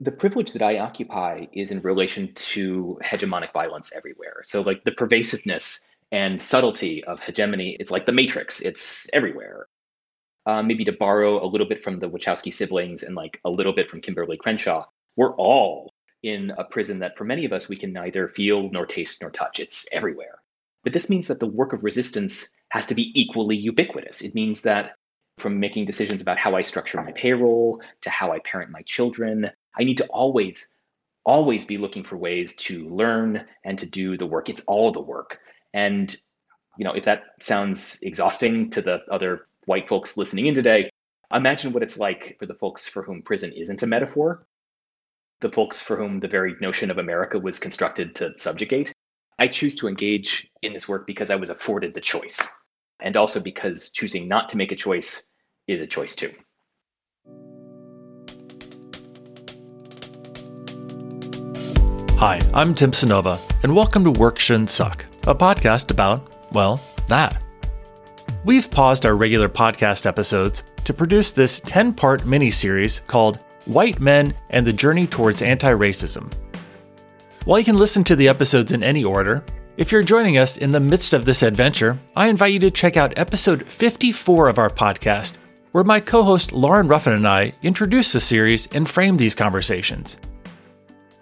the privilege that I occupy is in relation to hegemonic violence everywhere. So, like the pervasiveness and subtlety of hegemony, it's like the matrix, it's everywhere. Uh, maybe to borrow a little bit from the Wachowski siblings and like a little bit from Kimberlé Crenshaw, we're all in a prison that for many of us we can neither feel nor taste nor touch. It's everywhere. But this means that the work of resistance has to be equally ubiquitous. It means that from making decisions about how I structure my payroll to how I parent my children, I need to always, always be looking for ways to learn and to do the work. It's all the work. And you know, if that sounds exhausting to the other white folks listening in today, imagine what it's like for the folks for whom prison isn't a metaphor, the folks for whom the very notion of America was constructed to subjugate. I choose to engage in this work because I was afforded the choice, and also because choosing not to make a choice is a choice too. Hi, I'm Tim Cynova, and welcome to Work Shouldn't Suck, a podcast about, well, that. We've paused our regular podcast episodes to produce this 10 part mini series called White Men and the Journey Towards Anti Racism. While you can listen to the episodes in any order, if you're joining us in the midst of this adventure, I invite you to check out episode 54 of our podcast, where my co host Lauren Ruffin and I introduce the series and frame these conversations.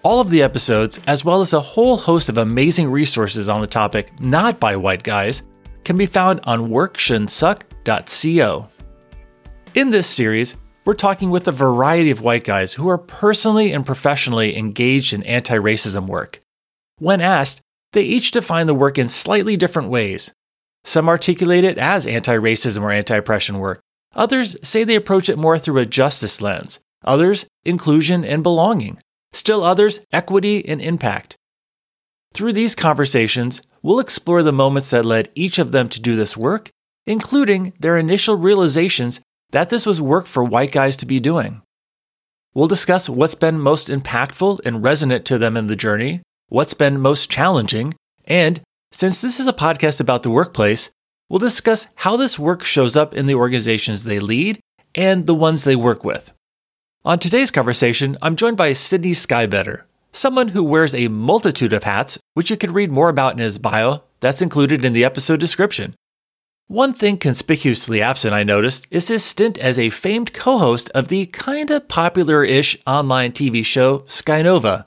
All of the episodes, as well as a whole host of amazing resources on the topic not by white guys, can be found on workshouldn'tsuck.co. In this series, we're talking with a variety of white guys who are personally and professionally engaged in anti racism work. When asked, they each define the work in slightly different ways. Some articulate it as anti racism or anti oppression work. Others say they approach it more through a justice lens. Others, inclusion and belonging. Still others, equity and impact. Through these conversations, we'll explore the moments that led each of them to do this work, including their initial realizations that this was work for white guys to be doing. We'll discuss what's been most impactful and resonant to them in the journey, what's been most challenging, and since this is a podcast about the workplace, we'll discuss how this work shows up in the organizations they lead and the ones they work with. On today's conversation, I'm joined by Sydney Skybetter, someone who wears a multitude of hats, which you can read more about in his bio that's included in the episode description. One thing conspicuously absent, I noticed, is his stint as a famed co host of the kinda popular ish online TV show Skynova.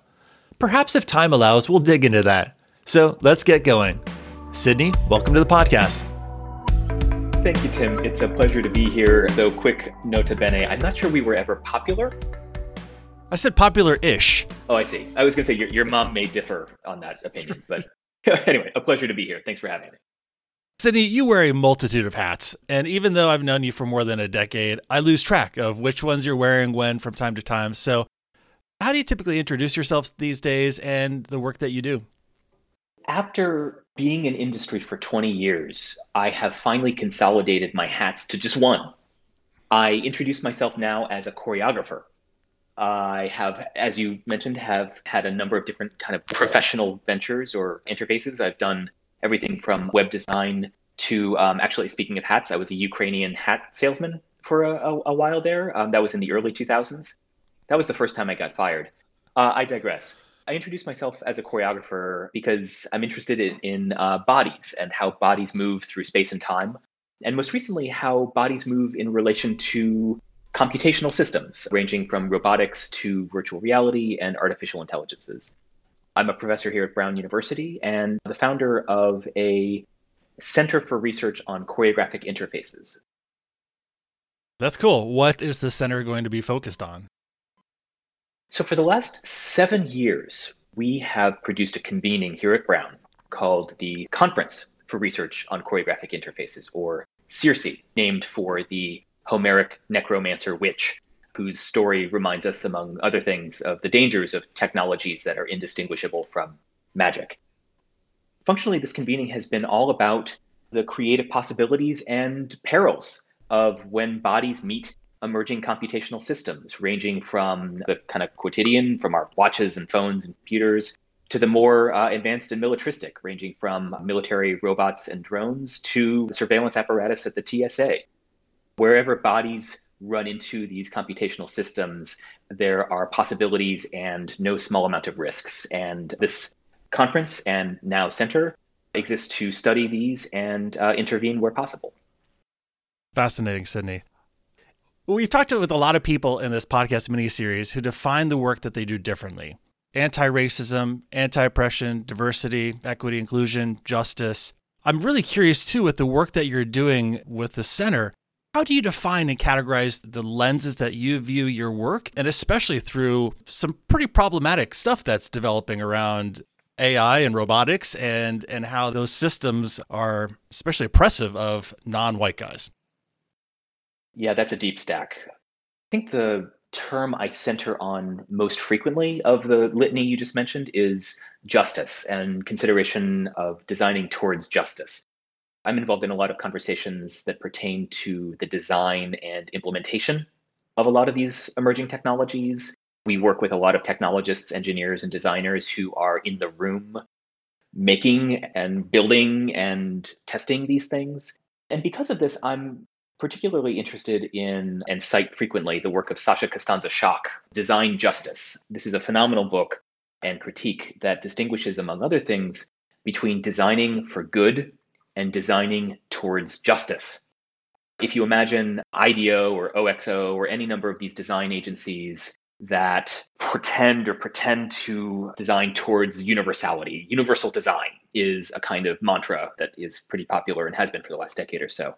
Perhaps if time allows, we'll dig into that. So let's get going. Sydney, welcome to the podcast. Thank you, Tim. It's a pleasure to be here. Though, quick nota bene, I'm not sure we were ever popular. I said popular ish. Oh, I see. I was going to say your, your mom may differ on that opinion. but anyway, a pleasure to be here. Thanks for having me. Sydney, you wear a multitude of hats. And even though I've known you for more than a decade, I lose track of which ones you're wearing when from time to time. So, how do you typically introduce yourself these days and the work that you do? After being in industry for 20 years, I have finally consolidated my hats to just one. I introduce myself now as a choreographer. I have, as you mentioned, have had a number of different kind of professional ventures or interfaces. I've done everything from web design to um, actually speaking of hats, I was a Ukrainian hat salesman for a, a, a while there. Um, that was in the early 2000s. That was the first time I got fired. Uh, I digress. I introduce myself as a choreographer because I'm interested in, in uh, bodies and how bodies move through space and time. And most recently, how bodies move in relation to computational systems, ranging from robotics to virtual reality and artificial intelligences. I'm a professor here at Brown University and the founder of a Center for Research on Choreographic Interfaces. That's cool. What is the center going to be focused on? So, for the last seven years, we have produced a convening here at Brown called the Conference for Research on Choreographic Interfaces, or CIRCE, named for the Homeric necromancer witch, whose story reminds us, among other things, of the dangers of technologies that are indistinguishable from magic. Functionally, this convening has been all about the creative possibilities and perils of when bodies meet emerging computational systems, ranging from the kind of quotidian, from our watches and phones and computers, to the more uh, advanced and militaristic, ranging from military robots and drones to the surveillance apparatus at the TSA. Wherever bodies run into these computational systems, there are possibilities and no small amount of risks. And this conference and now center exists to study these and uh, intervene where possible. Fascinating, Sydney. We've talked with a lot of people in this podcast mini series who define the work that they do differently anti racism, anti oppression, diversity, equity, inclusion, justice. I'm really curious too with the work that you're doing with the center. How do you define and categorize the lenses that you view your work, and especially through some pretty problematic stuff that's developing around AI and robotics and, and how those systems are especially oppressive of non white guys? Yeah, that's a deep stack. I think the term I center on most frequently of the litany you just mentioned is justice and consideration of designing towards justice. I'm involved in a lot of conversations that pertain to the design and implementation of a lot of these emerging technologies. We work with a lot of technologists, engineers, and designers who are in the room making and building and testing these things. And because of this, I'm particularly interested in and cite frequently the work of Sasha Costanza Chock, Design Justice. This is a phenomenal book and critique that distinguishes, among other things, between designing for good and designing towards justice. If you imagine IDEO or OXO or any number of these design agencies that pretend or pretend to design towards universality, universal design is a kind of mantra that is pretty popular and has been for the last decade or so.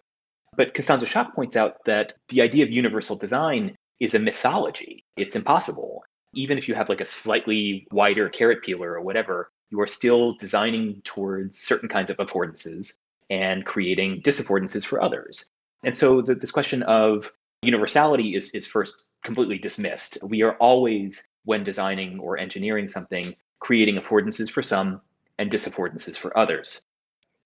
But Costanza Chock points out that the idea of universal design is a mythology. It's impossible. Even if you have like a slightly wider carrot peeler or whatever, you are still designing towards certain kinds of affordances and creating disaffordances for others. And so the, this question of universality is, is first completely dismissed. We are always, when designing or engineering something, creating affordances for some and disaffordances for others.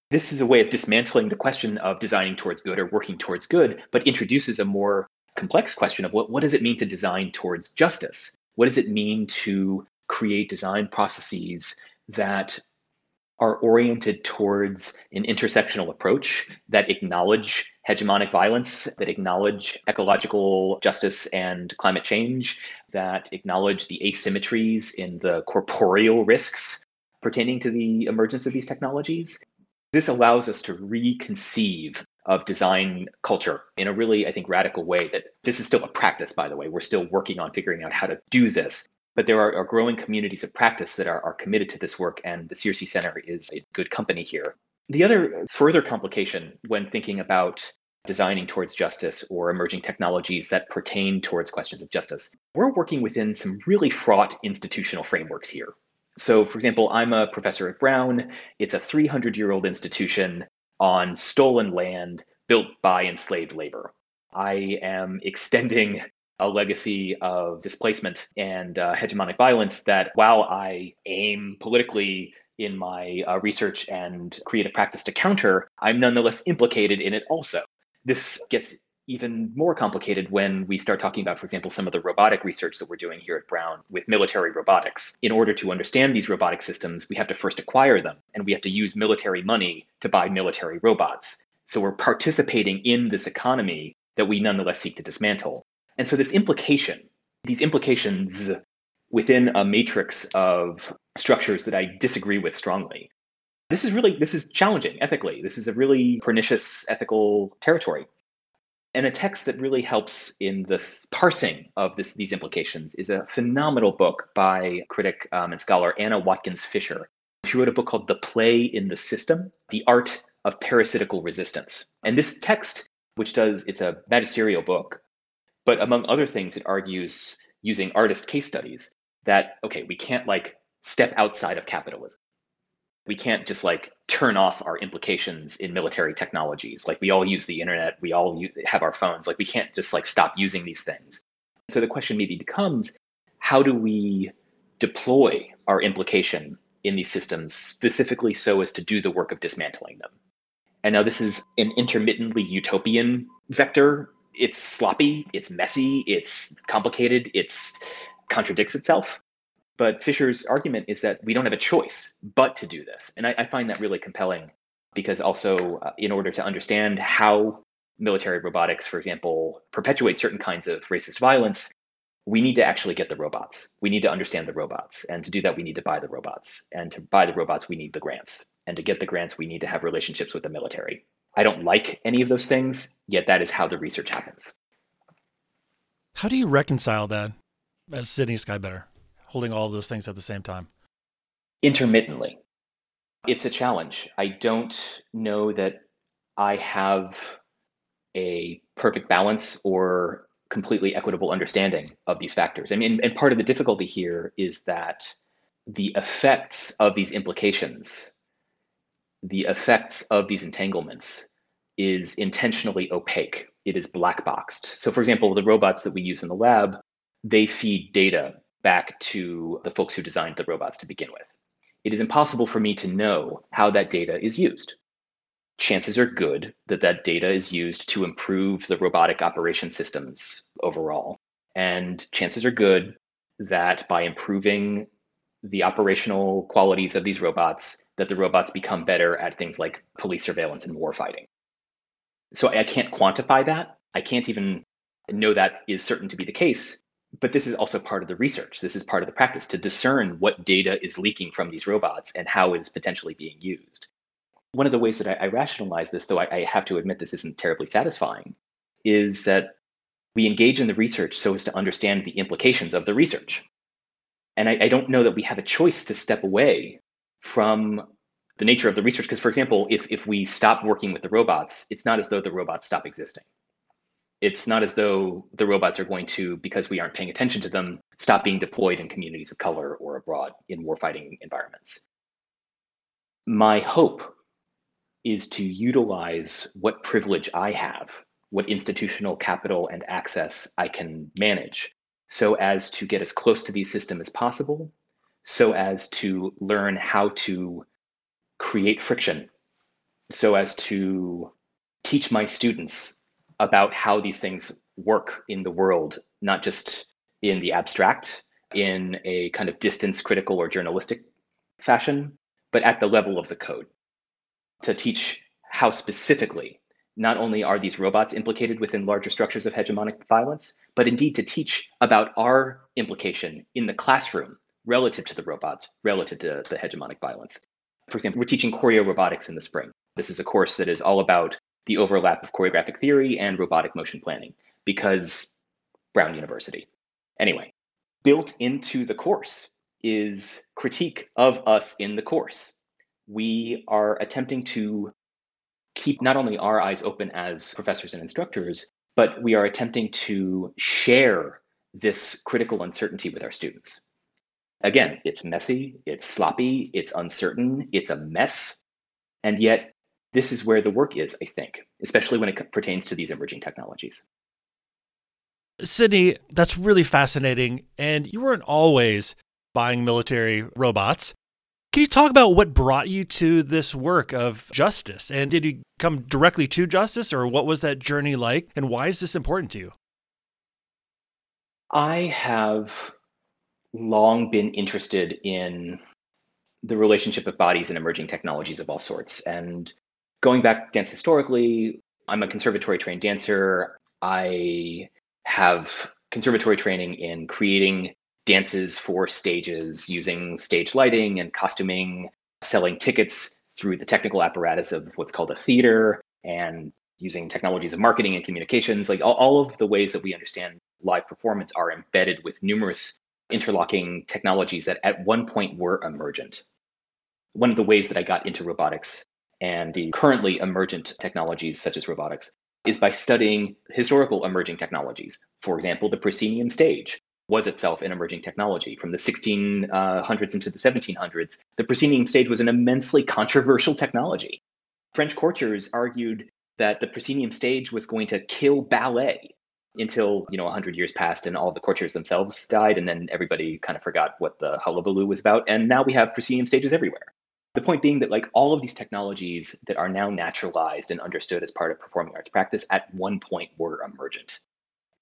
This is a way of dismantling the question of designing towards good or working towards good, but introduces a more complex question of what, what does it mean to design towards justice? What does it mean to create design processes that are oriented towards an intersectional approach that acknowledge hegemonic violence, that acknowledge ecological justice and climate change, that acknowledge the asymmetries in the corporeal risks pertaining to the emergence of these technologies, this allows us to reconceive of design culture in a really, I think, radical way that this is still a practice, by the way. We're still working on figuring out how to do this. But there are, are growing communities of practice that are, are committed to this work, and the CRC Center is a good company here. The other further complication when thinking about designing towards justice or emerging technologies that pertain towards questions of justice, we're working within some really fraught institutional frameworks here. So, for example, I'm a professor at Brown. It's a 300 year old institution on stolen land built by enslaved labor. I am extending a legacy of displacement and uh, hegemonic violence that, while I aim politically in my uh, research and create a practice to counter, I'm nonetheless implicated in it also. This gets even more complicated when we start talking about, for example, some of the robotic research that we're doing here at Brown with military robotics. In order to understand these robotic systems, we have to first acquire them, and we have to use military money to buy military robots. So we're participating in this economy that we nonetheless seek to dismantle. And so this implication, these implications within a matrix of structures that I disagree with strongly. This is really this is challenging ethically. This is a really pernicious ethical territory. And a text that really helps in the parsing of this, these implications is a phenomenal book by critic um, and scholar Anna Watkins Fisher. She wrote a book called The Play in the System The Art of Parasitical Resistance. And this text, which does, it's a magisterial book, but among other things, it argues using artist case studies that, okay, we can't like step outside of capitalism we can't just like turn off our implications in military technologies. Like we all use the internet we all use, have our phones like we can't just like stop using these things. So the question maybe becomes how do we deploy our implication in these systems specifically so as to do the work of dismantling them? And now this is an intermittently utopian vector. It's sloppy it's messy it's complicated it's contradicts itself but Fisher's argument is that we don't have a choice but to do this. And I, I find that really compelling because also, uh, in order to understand how military robotics, for example, perpetuate certain kinds of racist violence, we need to actually get the robots. We need to understand the robots. And to do that, we need to buy the robots. And to buy the robots, we need the grants. And to get the grants, we need to have relationships with the military. I don't like any of those things, yet that is how the research happens. How do you reconcile that as Sydney Skybetter, holding all of those things at the same time? Intermittently. It's a challenge. I don't know that I have a perfect balance or completely equitable understanding of these factors. I mean, and part of the difficulty here is that the effects of these implications, the effects of these entanglements, is intentionally opaque. It is black boxed. So, for example, the robots that we use in the lab, they feed data back to the folks who designed the robots to begin with. It is impossible for me to know how that data is used chances are good that that data is used to improve the robotic operation systems overall. And chances are good that by improving the operational qualities of these robots, that the robots become better at things like police surveillance and warfighting. So I can't quantify that. I can't even know that is certain to be the case. But this is also part of the research. This is part of the practice to discern what data is leaking from these robots and how it is potentially being used one of the ways that I, I rationalize this, though I, I have to admit this isn't terribly satisfying, is that we engage in the research so as to understand the implications of the research. And I, I don't know that we have a choice to step away from the nature of the research. Because, for example, if, if we stop working with the robots, it's not as though the robots stop existing. It's not as though the robots are going to, because we aren't paying attention to them, stop being deployed in communities of color or abroad in warfighting environments. My hope is to utilize what privilege I have, what institutional capital and access I can manage, so as to get as close to these systems as possible, so as to learn how to create friction, so as to teach my students about how these things work in the world, not just in the abstract, in a kind of distance critical or journalistic fashion, but at the level of the code to teach how specifically not only are these robots implicated within larger structures of hegemonic violence, but indeed to teach about our implication in the classroom relative to the robots, relative to the hegemonic violence. For example, we're teaching choreo robotics in the spring. This is a course that is all about the overlap of choreographic theory and robotic motion planning because Brown University. Anyway, built into the course is critique of us in the course we are attempting to keep not only our eyes open as professors and instructors, but we are attempting to share this critical uncertainty with our students. Again, it's messy, it's sloppy, it's uncertain, it's a mess. And yet, this is where the work is, I think, especially when it pertains to these emerging technologies. Sydney, that's really fascinating. And you weren't always buying military robots. Can you talk about what brought you to this work of justice? And did you come directly to justice, or what was that journey like? And why is this important to you? I have long been interested in the relationship of bodies and emerging technologies of all sorts. And going back dance historically, I'm a conservatory trained dancer. I have conservatory training in creating dances for stages using stage lighting and costuming, selling tickets through the technical apparatus of what's called a theater, and using technologies of marketing and communications. Like all, all of the ways that we understand live performance are embedded with numerous interlocking technologies that at one point were emergent. One of the ways that I got into robotics and the currently emergent technologies such as robotics is by studying historical emerging technologies. For example, the proscenium stage, was itself an emerging technology. From the 1600s into the 1700s, the proscenium stage was an immensely controversial technology. French courtiers argued that the proscenium stage was going to kill ballet until you know 100 years passed and all the courtiers themselves died and then everybody kind of forgot what the hullabaloo was about and now we have proscenium stages everywhere the point being that like all of these technologies that are now naturalized and understood as part of performing arts practice at one point were emergent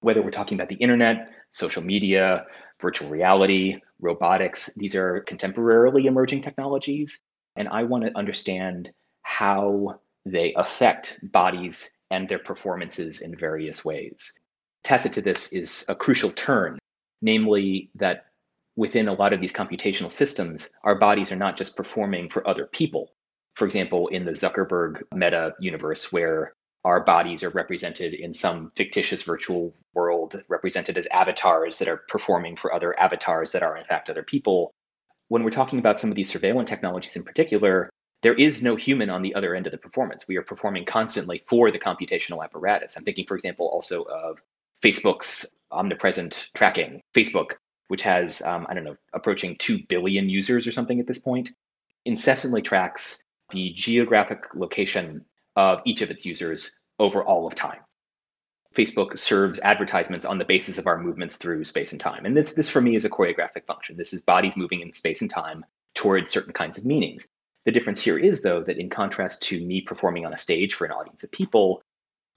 whether we're talking about the internet, social media, virtual reality, robotics, these are contemporarily emerging technologies. And I want to understand how they affect bodies and their performances in various ways. Tacit to this is a crucial turn, namely that within a lot of these computational systems, our bodies are not just performing for other people. For example, in the Zuckerberg meta universe, where our bodies are represented in some fictitious virtual world, represented as avatars that are performing for other avatars that are, in fact, other people. When we're talking about some of these surveillance technologies in particular, there is no human on the other end of the performance. We are performing constantly for the computational apparatus. I'm thinking, for example, also of Facebook's omnipresent tracking. Facebook, which has, um, I don't know, approaching 2 billion users or something at this point, incessantly tracks the geographic location of each of its users over all of time. Facebook serves advertisements on the basis of our movements through space and time. And this, this for me is a choreographic function. This is bodies moving in space and time towards certain kinds of meanings. The difference here is, though, that in contrast to me performing on a stage for an audience of people,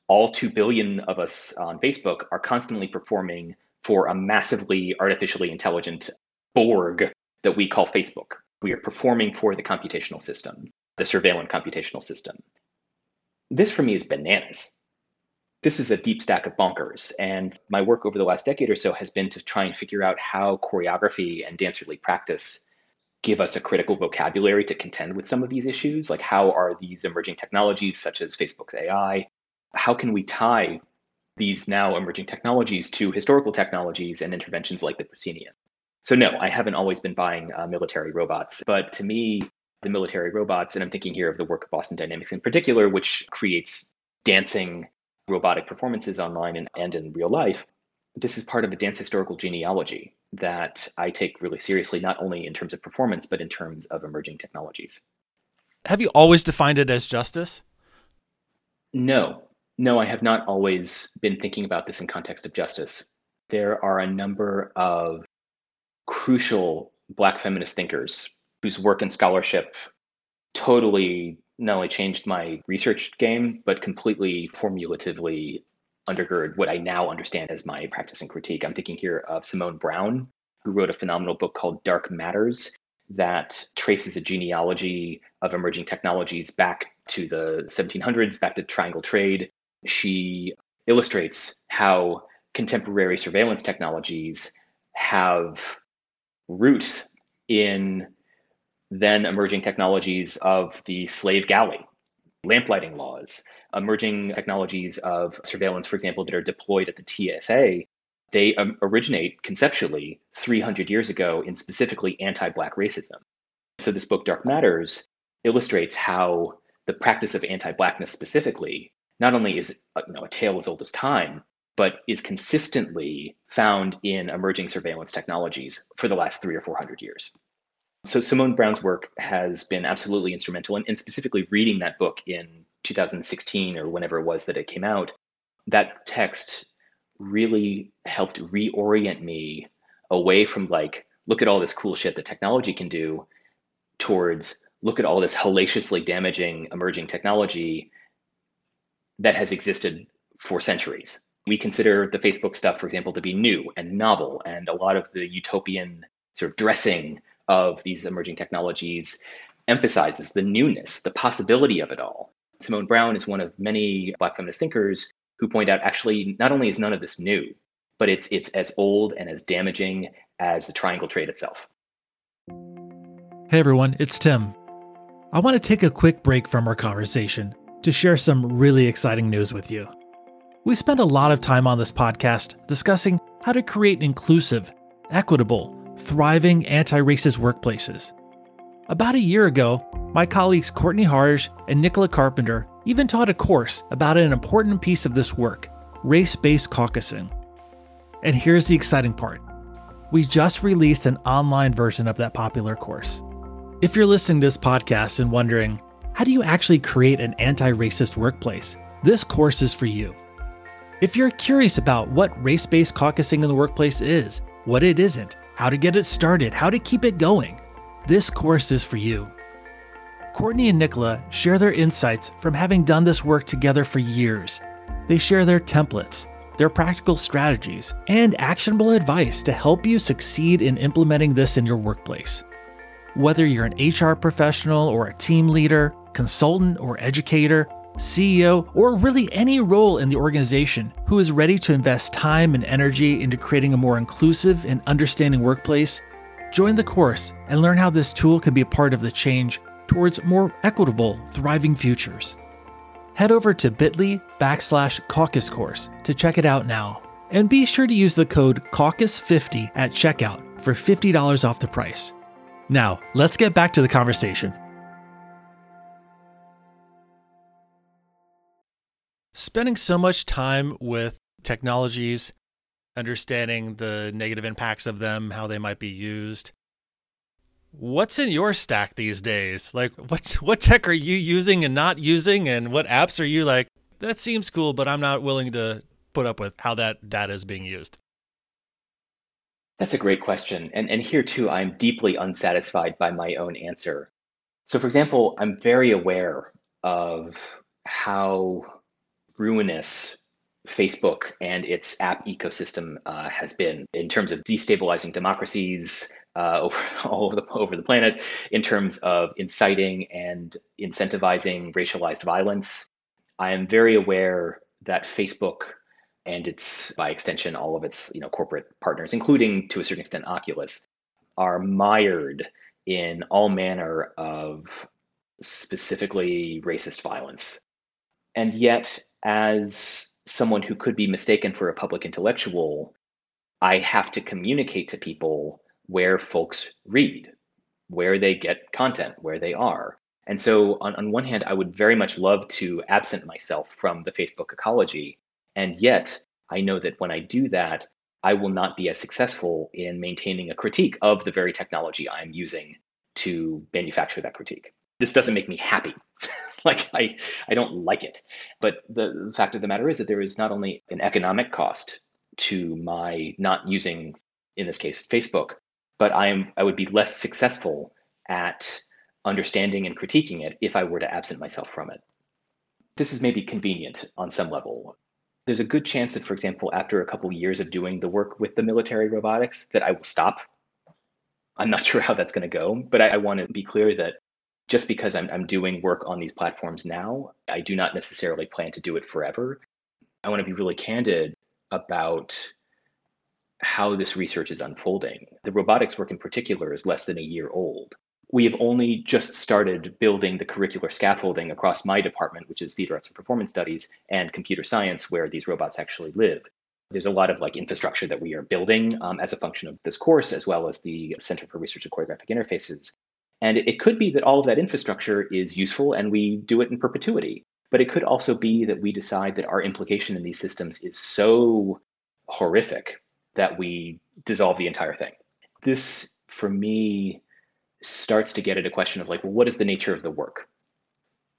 all 2 billion of us on Facebook are constantly performing for a massively artificially intelligent Borg that we call Facebook. We are performing for the computational system, the surveillance computational system. This for me is bananas. This is a deep stack of bonkers. And my work over the last decade or so has been to try and figure out how choreography and dancerly practice give us a critical vocabulary to contend with some of these issues. Like, how are these emerging technologies, such as Facebook's AI, how can we tie these now emerging technologies to historical technologies and interventions like the proscenium? So, no, I haven't always been buying uh, military robots, but to me, the military robots, and I'm thinking here of the work of Boston Dynamics in particular, which creates dancing robotic performances online and, and in real life. This is part of a dance historical genealogy that I take really seriously, not only in terms of performance, but in terms of emerging technologies. Have you always defined it as justice? No, no, I have not always been thinking about this in context of justice. There are a number of crucial Black feminist thinkers whose work and scholarship totally not only changed my research game, but completely formulatively undergird what I now understand as my practice and critique. I'm thinking here of Simone Browne, who wrote a phenomenal book called Dark Matters that traces a genealogy of emerging technologies back to the 1700s, back to triangle trade. She illustrates how contemporary surveillance technologies have roots in then emerging technologies of the slave galley, lamplighting laws, emerging technologies of surveillance, for example, that are deployed at the TSA. They um, originate conceptually 300 years ago in specifically anti Black racism. So, this book, Dark Matters, illustrates how the practice of anti Blackness specifically not only is uh, you know, a tale as old as time, but is consistently found in emerging surveillance technologies for the last three or 400 years. So Simone Browne's work has been absolutely instrumental, and, and specifically reading that book in 2016 or whenever it was that it came out, that text really helped reorient me away from like, look at all this cool shit that technology can do, towards look at all this hellaciously damaging emerging technology that has existed for centuries. We consider the Facebook stuff, for example, to be new and novel, and a lot of the utopian sort of dressing of these emerging technologies emphasizes the newness, the possibility of it all. Simone Browne is one of many Black feminist thinkers who point out actually not only is none of this new, but it's it's as old and as damaging as the triangle trade itself. Hey everyone, it's Tim. I want to take a quick break from our conversation to share some really exciting news with you. We spend a lot of time on this podcast discussing how to create inclusive, equitable, thriving anti racist workplaces. About a year ago, my colleagues Courtney Harge and Nicola Carpenter even taught a course about an important piece of this work race based caucusing. And here's the exciting part we just released an online version of that popular course. If you're listening to this podcast and wondering, how do you actually create an anti racist workplace? This course is for you. If you're curious about what race based caucusing in the workplace is, what it isn't, how to get it started, how to keep it going, this course is for you. Courtney and Nicola share their insights from having done this work together for years. They share their templates, their practical strategies, and actionable advice to help you succeed in implementing this in your workplace. Whether you're an HR professional or a team leader, consultant or educator, CEO, or really any role in the organization who is ready to invest time and energy into creating a more inclusive and understanding workplace, join the course and learn how this tool can be a part of the change towards more equitable, thriving futures. Head over to bit.ly backslash caucus course to check it out now. And be sure to use the code CAUCUS50 at checkout for $50 off the price. Now, let's get back to the conversation. Spending so much time with technologies, understanding the negative impacts of them, how they might be used. What's in your stack these days? Like what what tech are you using and not using and what apps are you like that seems cool but I'm not willing to put up with how that data is being used? That's a great question. And, and here too, I'm deeply unsatisfied by my own answer. So, for example, I'm very aware of how ruinous Facebook and its app ecosystem uh, has been in terms of destabilizing democracies uh, over, all over the, over the planet, in terms of inciting and incentivizing racialized violence. I am very aware that Facebook and its by extension all of its you know corporate partners including to a certain extent oculus are mired in all manner of specifically racist violence and yet as someone who could be mistaken for a public intellectual i have to communicate to people where folks read where they get content where they are and so on, on one hand i would very much love to absent myself from the facebook ecology and yet, I know that when I do that, I will not be as successful in maintaining a critique of the very technology I'm using to manufacture that critique. This doesn't make me happy. like I, I don't like it. But the, the fact of the matter is that there is not only an economic cost to my not using, in this case, Facebook, but I am I would be less successful at understanding and critiquing it if I were to absent myself from it. This is maybe convenient on some level there's a good chance that, for example, after a couple years of doing the work with the military robotics, that I will stop. I'm not sure how that's going to go, but I, I want to be clear that just because I'm, I'm doing work on these platforms now, I do not necessarily plan to do it forever. I want to be really candid about how this research is unfolding. The robotics work in particular is less than a year old we have only just started building the curricular scaffolding across my department, which is theater arts and performance studies and computer science, where these robots actually live. There's a lot of like infrastructure that we are building um, as a function of this course, as well as the Center for Research and Choreographic Interfaces. And it could be that all of that infrastructure is useful and we do it in perpetuity. But it could also be that we decide that our implication in these systems is so horrific that we dissolve the entire thing. This, for me, starts to get at a question of like, well, what is the nature of the work?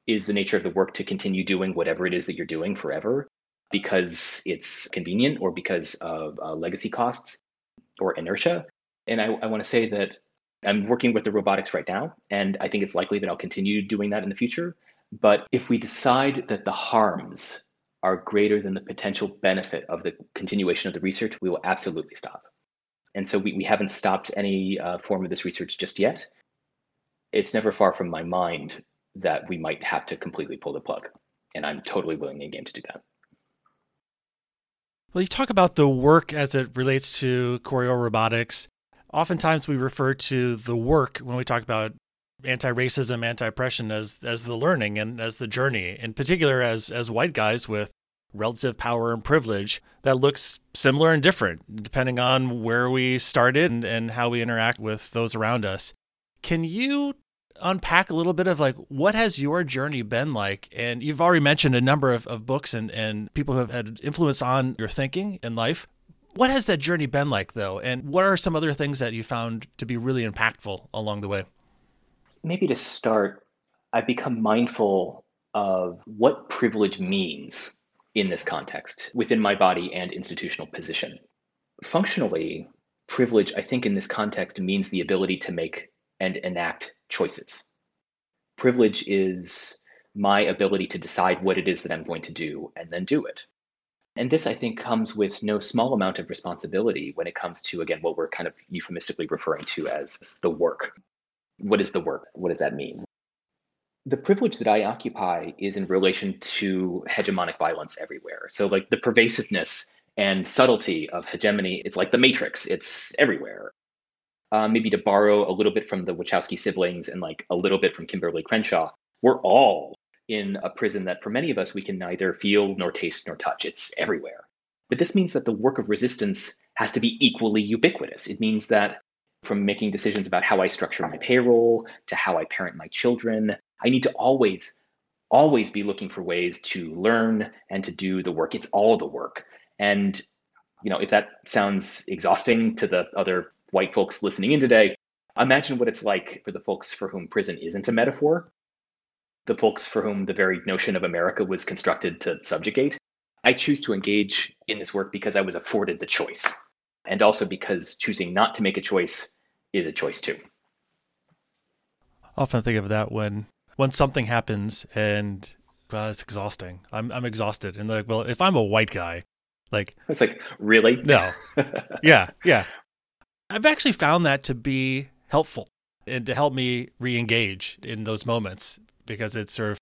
Is the nature of the work to continue doing whatever it is that you're doing forever because it's convenient or because of uh, legacy costs or inertia? And I, I want to say that I'm working with the robotics right now, and I think it's likely that I'll continue doing that in the future. But if we decide that the harms are greater than the potential benefit of the continuation of the research, we will absolutely stop. And so we, we haven't stopped any uh, form of this research just yet. It's never far from my mind that we might have to completely pull the plug. And I'm totally willing in game to do that. Well, you talk about the work as it relates to choreo robotics. Oftentimes we refer to the work when we talk about anti-racism, anti-oppression as as the learning and as the journey. In particular, as as white guys with relative power and privilege that looks similar and different depending on where we started and, and how we interact with those around us. Can you unpack a little bit of like what has your journey been like? And you've already mentioned a number of, of books and, and people who have had influence on your thinking in life. What has that journey been like though? And what are some other things that you found to be really impactful along the way? Maybe to start, I've become mindful of what privilege means in this context within my body and institutional position. Functionally, privilege, I think, in this context means the ability to make and enact choices. Privilege is my ability to decide what it is that I'm going to do and then do it. And this, I think, comes with no small amount of responsibility when it comes to, again, what we're kind of euphemistically referring to as the work. What is the work? What does that mean? the privilege that I occupy is in relation to hegemonic violence everywhere. So, like the pervasiveness and subtlety of hegemony, it's like the matrix, it's everywhere. Uh, maybe to borrow a little bit from the Wachowski siblings and like a little bit from Kimberlé Crenshaw, we're all in a prison that for many of us we can neither feel nor taste nor touch. It's everywhere. But this means that the work of resistance has to be equally ubiquitous. It means that from making decisions about how I structure my payroll to how I parent my children, I need to always, always be looking for ways to learn and to do the work. It's all the work. And, you know, if that sounds exhausting to the other white folks listening in today, imagine what it's like for the folks for whom prison isn't a metaphor, the folks for whom the very notion of America was constructed to subjugate. I choose to engage in this work because I was afforded the choice, and also because choosing not to make a choice is a choice too. I often think of that when when something happens and uh, it's exhausting. I'm I'm exhausted, and like, well, if I'm a white guy, like it's like really no, yeah, yeah. I've actually found that to be helpful and to help me re-engage in those moments because it's sort of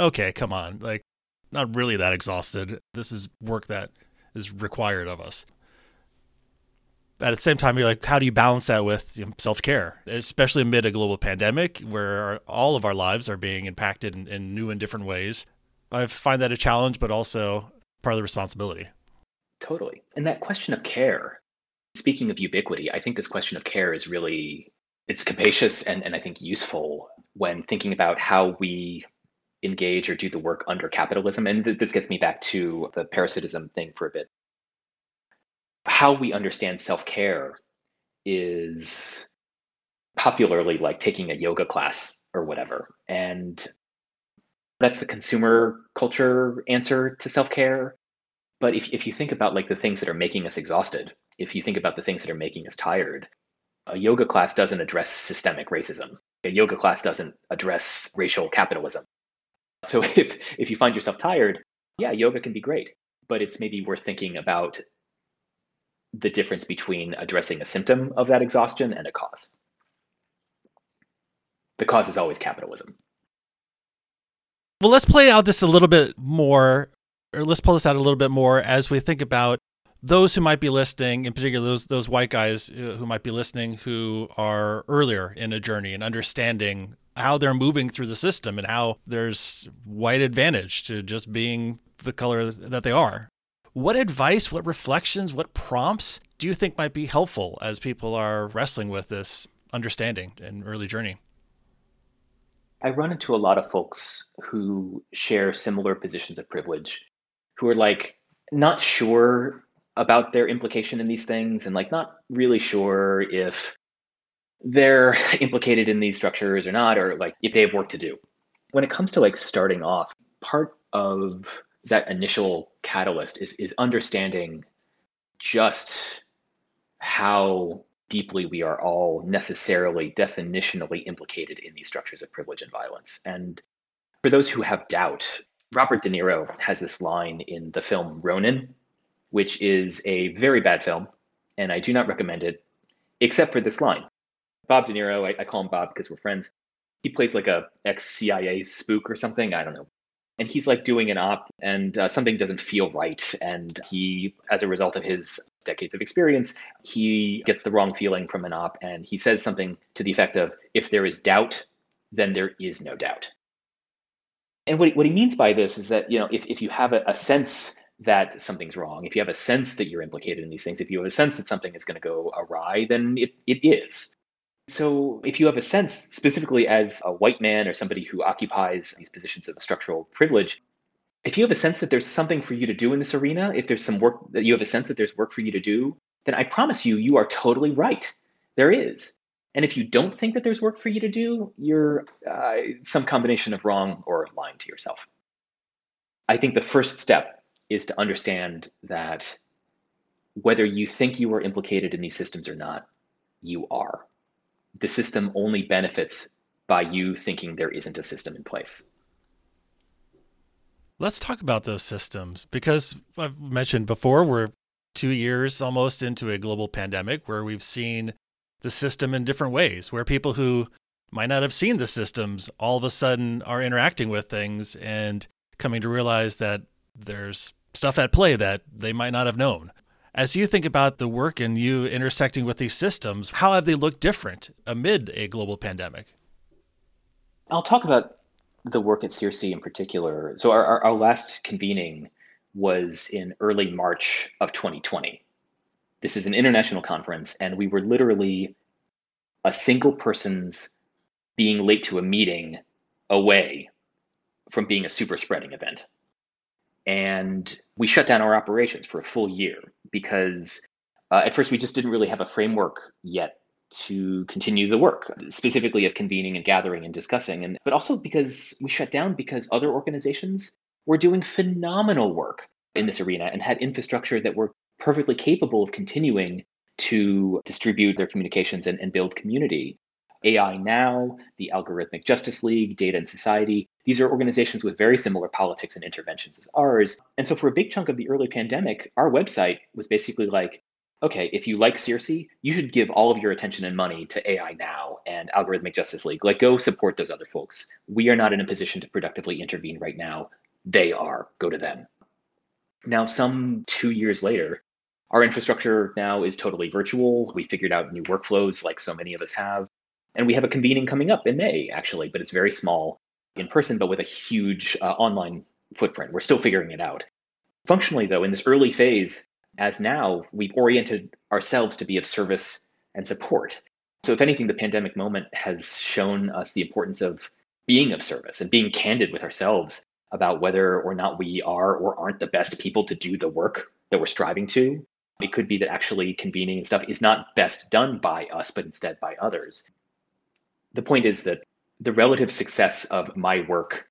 okay, come on, like not really that exhausted. This is work that is required of us at the same time, you're like, how do you balance that with you know, self care, especially amid a global pandemic where our, all of our lives are being impacted in, in new and different ways? I find that a challenge, but also part of the responsibility. Totally. And that question of care, speaking of ubiquity, I think this question of care is really it's capacious and, and I think useful when thinking about how we engage or do the work under capitalism. And th- this gets me back to the parasitism thing for a bit how we understand self care is popularly like taking a yoga class or whatever. And that's the consumer culture answer to self care. But if, if you think about like the things that are making us exhausted, if you think about the things that are making us tired, a yoga class doesn't address systemic racism. A yoga class doesn't address racial capitalism. So if if you find yourself tired, yeah, yoga can be great, but it's maybe worth thinking about the difference between addressing a symptom of that exhaustion and a cause. The cause is always capitalism. Well, let's play out this a little bit more, or let's pull this out a little bit more as we think about those who might be listening, in particular those those white guys uh, who might be listening who are earlier in a journey and understanding how they're moving through the system and how there's white advantage to just being the color that they are. What advice, what reflections, what prompts do you think might be helpful as people are wrestling with this understanding and early journey? I run into a lot of folks who share similar positions of privilege, who are like not sure about their implication in these things and like not really sure if they're implicated in these structures or not, or like if they have work to do. When it comes to like starting off, part of that initial catalyst is is understanding just how deeply we are all necessarily definitionally implicated in these structures of privilege and violence. And for those who have doubt, Robert De Niro has this line in the film Ronin, which is a very bad film, and I do not recommend it, except for this line. Bob De Niro, I, I call him Bob because we're friends. He plays like a ex CIA spook or something. I don't know and he's like doing an op and uh, something doesn't feel right and he as a result of his decades of experience he gets the wrong feeling from an op and he says something to the effect of if there is doubt then there is no doubt and what, what he means by this is that you know if, if you have a, a sense that something's wrong if you have a sense that you're implicated in these things if you have a sense that something is going to go awry then it, it is so, if you have a sense, specifically as a white man or somebody who occupies these positions of structural privilege, if you have a sense that there's something for you to do in this arena, if there's some work that you have a sense that there's work for you to do, then I promise you, you are totally right. There is. And if you don't think that there's work for you to do, you're uh, some combination of wrong or lying to yourself. I think the first step is to understand that whether you think you are implicated in these systems or not, you are the system only benefits by you thinking there isn't a system in place. Let's talk about those systems because I've mentioned before, we're two years almost into a global pandemic where we've seen the system in different ways, where people who might not have seen the systems all of a sudden are interacting with things and coming to realize that there's stuff at play that they might not have known. As you think about the work and you intersecting with these systems, how have they looked different amid a global pandemic? I'll talk about the work at CIRCE in particular. So, our, our, our last convening was in early March of 2020. This is an international conference, and we were literally a single person's being late to a meeting away from being a super spreading event. And we shut down our operations for a full year because uh, at first we just didn't really have a framework yet to continue the work, specifically of convening and gathering and discussing. And but also because we shut down because other organizations were doing phenomenal work in this arena and had infrastructure that were perfectly capable of continuing to distribute their communications and, and build community. AI Now, the Algorithmic Justice League, Data and Society, these are organizations with very similar politics and interventions as ours. And so for a big chunk of the early pandemic, our website was basically like, okay, if you like CIRCE, you should give all of your attention and money to AI Now and Algorithmic Justice League. Like, go support those other folks. We are not in a position to productively intervene right now. They are. Go to them. Now, some two years later, our infrastructure now is totally virtual. We figured out new workflows like so many of us have. And we have a convening coming up in May, actually, but it's very small in person, but with a huge uh, online footprint. We're still figuring it out. Functionally, though, in this early phase, as now, we've oriented ourselves to be of service and support. So, if anything, the pandemic moment has shown us the importance of being of service and being candid with ourselves about whether or not we are or aren't the best people to do the work that we're striving to. It could be that actually convening and stuff is not best done by us, but instead by others. The point is that the relative success of my work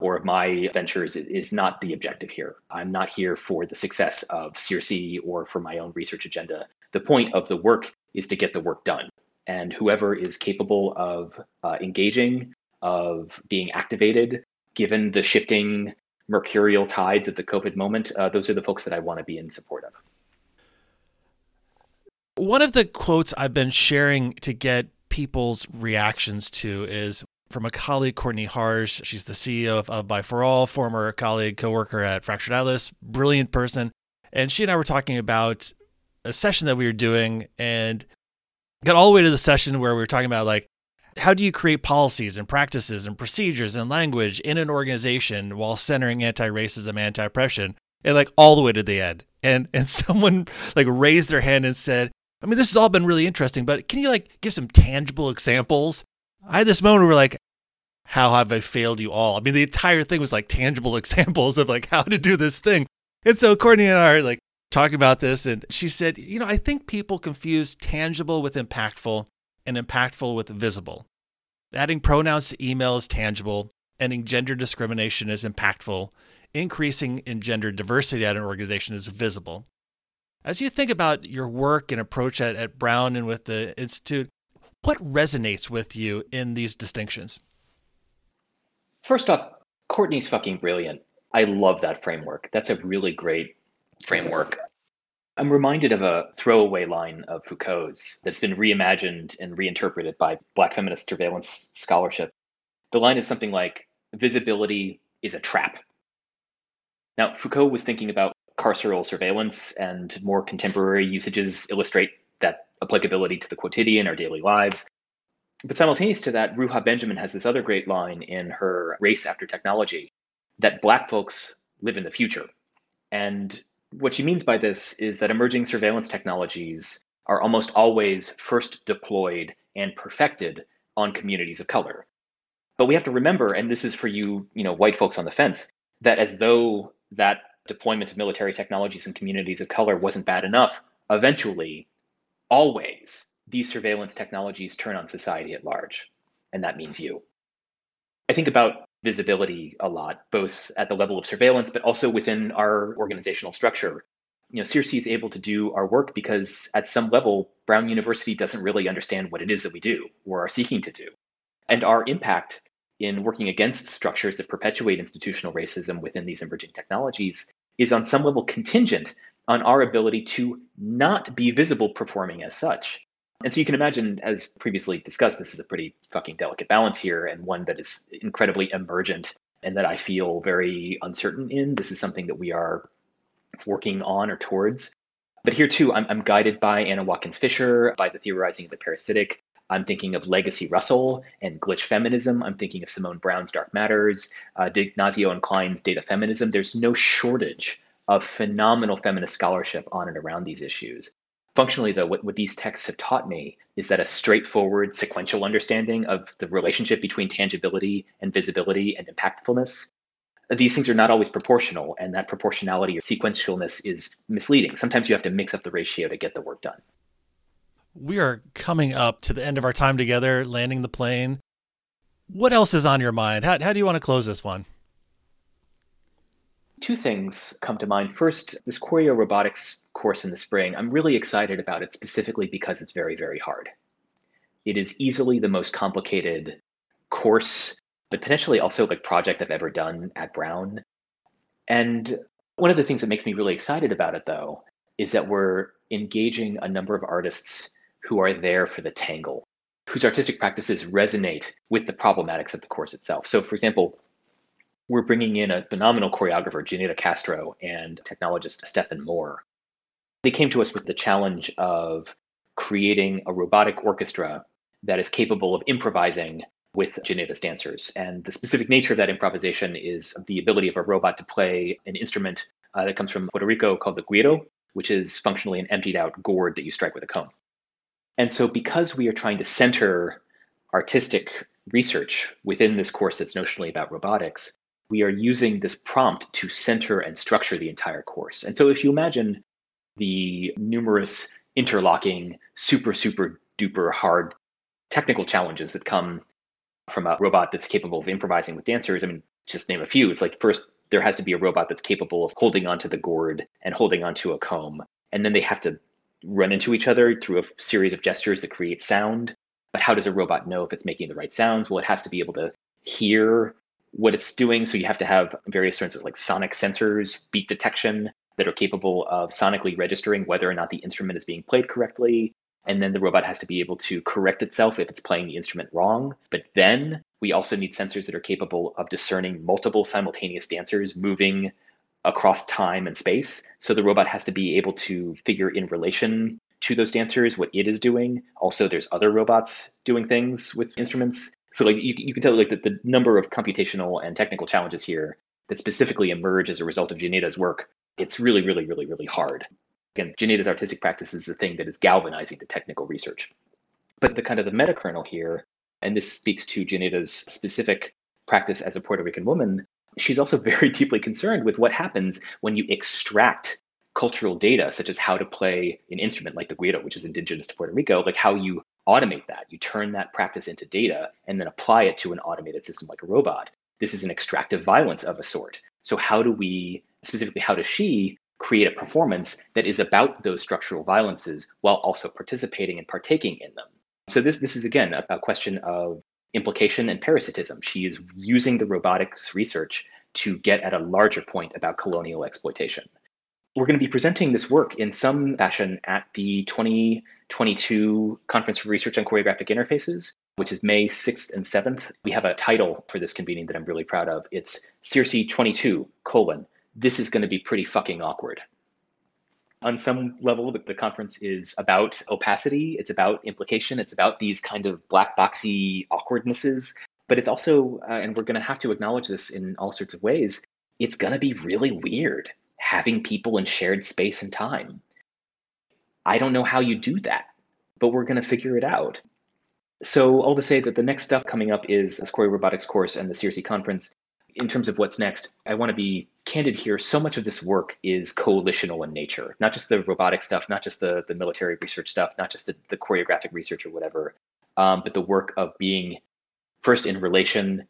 or of my ventures is not the objective here. I'm not here for the success of CIRCE or for my own research agenda. The point of the work is to get the work done. And whoever is capable of uh, engaging, of being activated, given the shifting mercurial tides of the COVID moment, uh, those are the folks that I want to be in support of. One of the quotes I've been sharing to get people's reactions to is from a colleague, Courtney Harsh. She's the CEO of, of Buy4All, former colleague, coworker at Fractured Atlas, brilliant person. And she and I were talking about a session that we were doing and got all the way to the session where we were talking about like how do you create policies and practices and procedures and language in an organization while centering anti-racism, anti-oppression, and like all the way to the end. And and someone like raised their hand and said, I mean, this has all been really interesting, but can you like give some tangible examples? I had this moment where we're like, how have I failed you all? I mean, the entire thing was like tangible examples of like how to do this thing. And so Courtney and I are like talking about this, and she said, you know, I think people confuse tangible with impactful and impactful with visible. Adding pronouns to email is tangible, ending gender discrimination is impactful, increasing in gender diversity at an organization is visible. As you think about your work and approach at, at Brown and with the Institute, what resonates with you in these distinctions? First off, Courtney's fucking brilliant. I love that framework. That's a really great framework. I'm reminded of a throwaway line of Foucault's that's been reimagined and reinterpreted by Black feminist surveillance scholarship. The line is something like visibility is a trap. Now, Foucault was thinking about carceral surveillance and more contemporary usages illustrate that applicability to the quotidian, our daily lives. But simultaneous to that, Ruha Benjamin has this other great line in her Race After Technology that Black folks live in the future. And what she means by this is that emerging surveillance technologies are almost always first deployed and perfected on communities of color. But we have to remember, and this is for you, you know, white folks on the fence, that as though that deployment of military technologies in communities of color wasn't bad enough, eventually, always, these surveillance technologies turn on society at large. And that means you. I think about visibility a lot, both at the level of surveillance, but also within our organizational structure. You know, CIRCE is able to do our work because at some level, Brown University doesn't really understand what it is that we do or are seeking to do. And our impact in working against structures that perpetuate institutional racism within these emerging technologies is on some level contingent on our ability to not be visible performing as such. And so you can imagine, as previously discussed, this is a pretty fucking delicate balance here and one that is incredibly emergent and that I feel very uncertain in. This is something that we are working on or towards. But here too, I'm, I'm guided by Anna Watkins Fisher, by the theorizing of the parasitic. I'm thinking of Legacy Russell and glitch feminism. I'm thinking of Simone Browne's Dark Matters, uh, D'Ignazio and Klein's Data Feminism. There's no shortage of phenomenal feminist scholarship on and around these issues. Functionally, though, what, what these texts have taught me is that a straightforward sequential understanding of the relationship between tangibility and visibility and impactfulness these things are not always proportional, and that proportionality or sequentialness is misleading. Sometimes you have to mix up the ratio to get the work done. We are coming up to the end of our time together, landing the plane. What else is on your mind? How, how do you want to close this one? Two things come to mind. First, this Choreo robotics course in the spring, I'm really excited about it specifically because it's very, very hard. It is easily the most complicated course but potentially also like project I've ever done at Brown. And one of the things that makes me really excited about it though is that we're engaging a number of artists who are there for the tangle, whose artistic practices resonate with the problematics of the course itself. So for example, we're bringing in a phenomenal choreographer, Yanira Castro, and technologist Stephan Moore. They came to us with the challenge of creating a robotic orchestra that is capable of improvising with Yanira's dancers. And the specific nature of that improvisation is the ability of a robot to play an instrument uh, that comes from Puerto Rico called the guiro, which is functionally an emptied out gourd that you strike with a comb. And so, because we are trying to center artistic research within this course that's notionally about robotics, we are using this prompt to center and structure the entire course. And so, if you imagine the numerous interlocking, super, super duper hard technical challenges that come from a robot that's capable of improvising with dancers. I mean, just name a few. It's like first there has to be a robot that's capable of holding onto the gourd and holding onto a comb. And then they have to run into each other through a series of gestures that create sound. But how does a robot know if it's making the right sounds? Well, it has to be able to hear what it's doing. So you have to have various sorts of like sonic sensors, beat detection that are capable of sonically registering whether or not the instrument is being played correctly and then the robot has to be able to correct itself if it's playing the instrument wrong. But then we also need sensors that are capable of discerning multiple simultaneous dancers moving across time and space. So the robot has to be able to figure in relation to those dancers what it is doing. Also, there's other robots doing things with instruments. So like you, you can tell like that the number of computational and technical challenges here that specifically emerge as a result of Yanira's work. It's really, really, really, really hard. Again, Yanira's artistic practice is the thing that is galvanizing the technical research. But the kind of the meta kernel here, and this speaks to Yanira's specific practice as a Puerto Rican woman, she's also very deeply concerned with what happens when you extract cultural data, such as how to play an instrument like the guiro, which is indigenous to Puerto Rico, like how you automate that. You turn that practice into data and then apply it to an automated system like a robot. This is an extractive violence of a sort. So, how do we, specifically, how does she create a performance that is about those structural violences while also participating and partaking in them. So this this is again a, a question of implication and parasitism. She is using the robotics research to get at a larger point about colonial exploitation. We're going to be presenting this work in some fashion at the 2022 Conference for Research on Choreographic Interfaces, which is May 6th and 7th. We have a title for this convening that I'm really proud of. It's CIRCE 22, colon, this is going to be pretty fucking awkward. On some level, the, the conference is about opacity, it's about implication, it's about these kind of black boxy awkwardnesses. But it's also, uh, and we're going to have to acknowledge this in all sorts of ways, it's going to be really weird having people in shared space and time. I don't know how you do that, but we're going to figure it out. So, all to say that the next stuff coming up is the Choreo Robotics course and the CIRCE conference in terms of what's next, I want to be candid here. So much of this work is coalitional in nature, not just the robotic stuff, not just the, the military research stuff, not just the, the choreographic research or whatever, um, but the work of being first in relation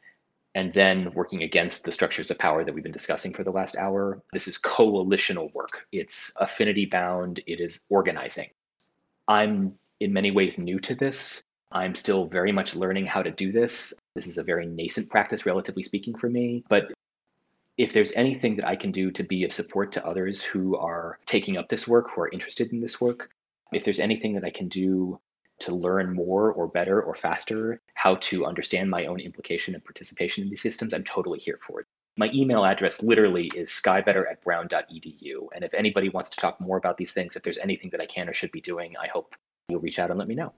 and then working against the structures of power that we've been discussing for the last hour. This is coalitional work. It's affinity bound, it is organizing. I'm in many ways new to this. I'm still very much learning how to do this. This is a very nascent practice, relatively speaking, for me. But if there's anything that I can do to be of support to others who are taking up this work, who are interested in this work, if there's anything that I can do to learn more or better or faster how to understand my own implication and participation in these systems, I'm totally here for it. My email address literally is skybetter at brown.edu. And if anybody wants to talk more about these things, if there's anything that I can or should be doing, I hope you'll reach out and let me know.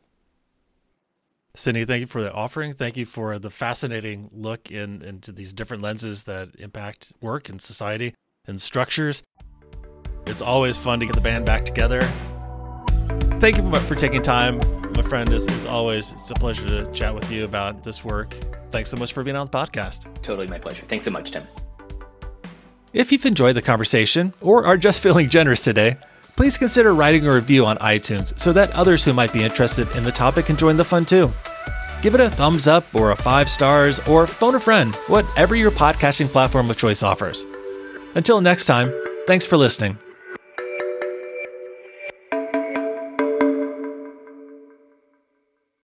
Sydney, thank you for that offering. Thank you for the fascinating look in, into these different lenses that impact work and society and structures. It's always fun to get the band back together. Thank you for taking time, my friend. As, as always, it's a pleasure to chat with you about this work. Thanks so much for being on the podcast. Totally my pleasure. Thanks so much, Tim. If you've enjoyed the conversation or are just feeling generous today, please consider writing a review on iTunes so that others who might be interested in the topic can join the fun too. Give it a thumbs up or a five stars or phone a friend, whatever your podcasting platform of choice offers. Until next time, thanks for listening.